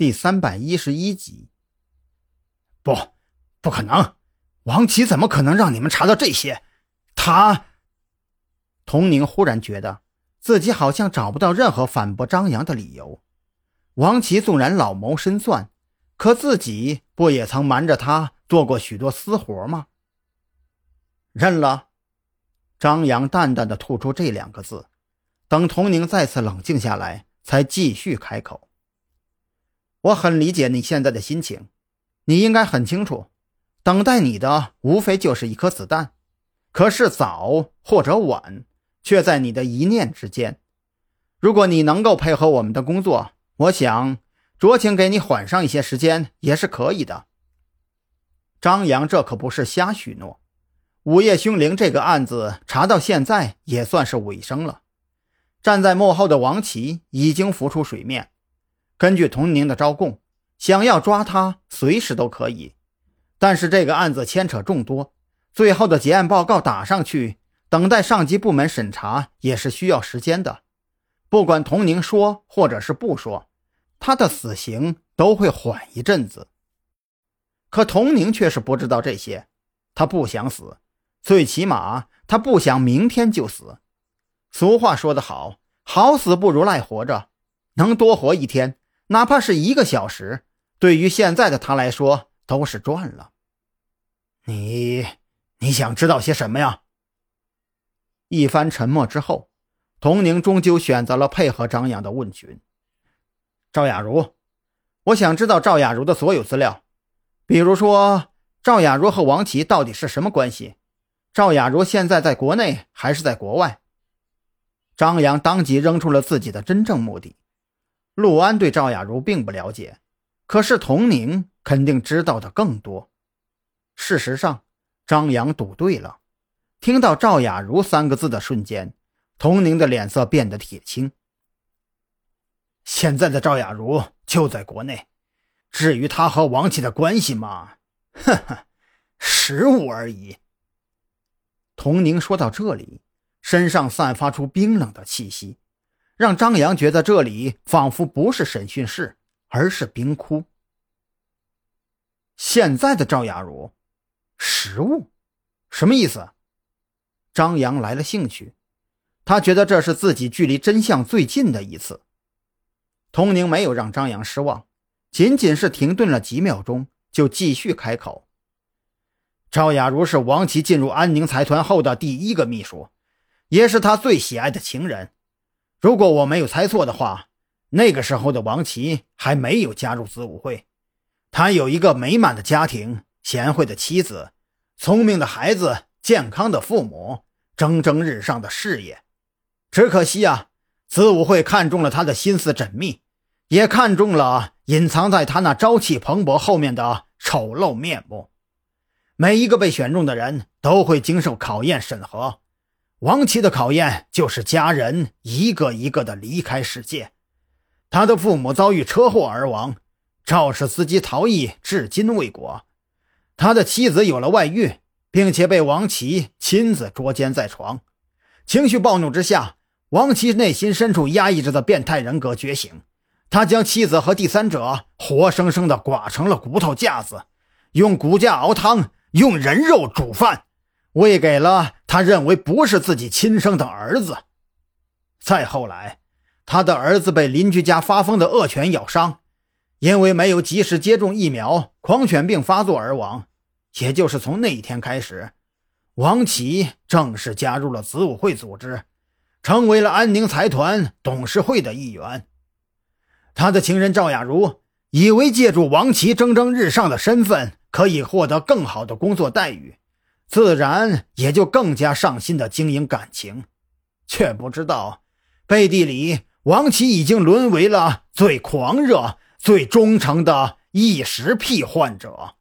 第三百一十一集。不，不可能！王琦怎么可能让你们查到这些？他……童宁忽然觉得自己好像找不到任何反驳张扬的理由。王琦纵然老谋深算，可自己不也曾瞒着他做过许多私活吗？认了。张扬淡淡的吐出这两个字，等童宁再次冷静下来，才继续开口：“我很理解你现在的心情，你应该很清楚，等待你的无非就是一颗子弹，可是早或者晚，却在你的一念之间。如果你能够配合我们的工作，我想酌情给你缓上一些时间也是可以的。”张扬这可不是瞎许诺。午夜凶铃这个案子查到现在也算是尾声了，站在幕后的王琦已经浮出水面。根据童宁的招供，想要抓他随时都可以，但是这个案子牵扯众多，最后的结案报告打上去，等待上级部门审查也是需要时间的。不管童宁说或者是不说，他的死刑都会缓一阵子。可童宁却是不知道这些，他不想死。最起码，他不想明天就死。俗话说得好，好死不如赖活着。能多活一天，哪怕是一个小时，对于现在的他来说都是赚了。你，你想知道些什么呀？一番沉默之后，童宁终究选择了配合张扬的问询。赵雅茹，我想知道赵雅茹的所有资料，比如说赵雅茹和王琦到底是什么关系。赵雅茹现在在国内还是在国外？张扬当即扔出了自己的真正目的。陆安对赵雅茹并不了解，可是童宁肯定知道的更多。事实上，张扬赌对了。听到“赵雅茹”三个字的瞬间，童宁的脸色变得铁青。现在的赵雅茹就在国内，至于她和王琦的关系嘛，呵呵，食物而已。童宁说到这里，身上散发出冰冷的气息，让张扬觉得这里仿佛不是审讯室，而是冰窟。现在的赵雅茹，食物，什么意思？张扬来了兴趣，他觉得这是自己距离真相最近的一次。童宁没有让张扬失望，仅仅是停顿了几秒钟，就继续开口。赵雅茹是王琦进入安宁财团后的第一个秘书，也是他最喜爱的情人。如果我没有猜错的话，那个时候的王琦还没有加入子午会。他有一个美满的家庭，贤惠的妻子，聪明的孩子，健康的父母，蒸蒸日上的事业。只可惜啊，子午会看中了他的心思缜密，也看中了隐藏在他那朝气蓬勃后面的丑陋面目。每一个被选中的人都会经受考验审核，王琦的考验就是家人一个一个的离开世界，他的父母遭遇车祸而亡，肇事司机逃逸至今未果，他的妻子有了外遇，并且被王琦亲自捉奸在床，情绪暴怒之下，王琦内心深处压抑着的变态人格觉醒，他将妻子和第三者活生生的剐成了骨头架子，用骨架熬汤。用人肉煮饭，喂给了他认为不是自己亲生的儿子。再后来，他的儿子被邻居家发疯的恶犬咬伤，因为没有及时接种疫苗，狂犬病发作而亡。也就是从那一天开始，王琦正式加入了子午会组织，成为了安宁财团董事会的一员。他的情人赵雅茹以为借助王琦蒸蒸日上的身份。可以获得更好的工作待遇，自然也就更加上心的经营感情，却不知道背地里王琦已经沦为了最狂热、最忠诚的异食癖患者。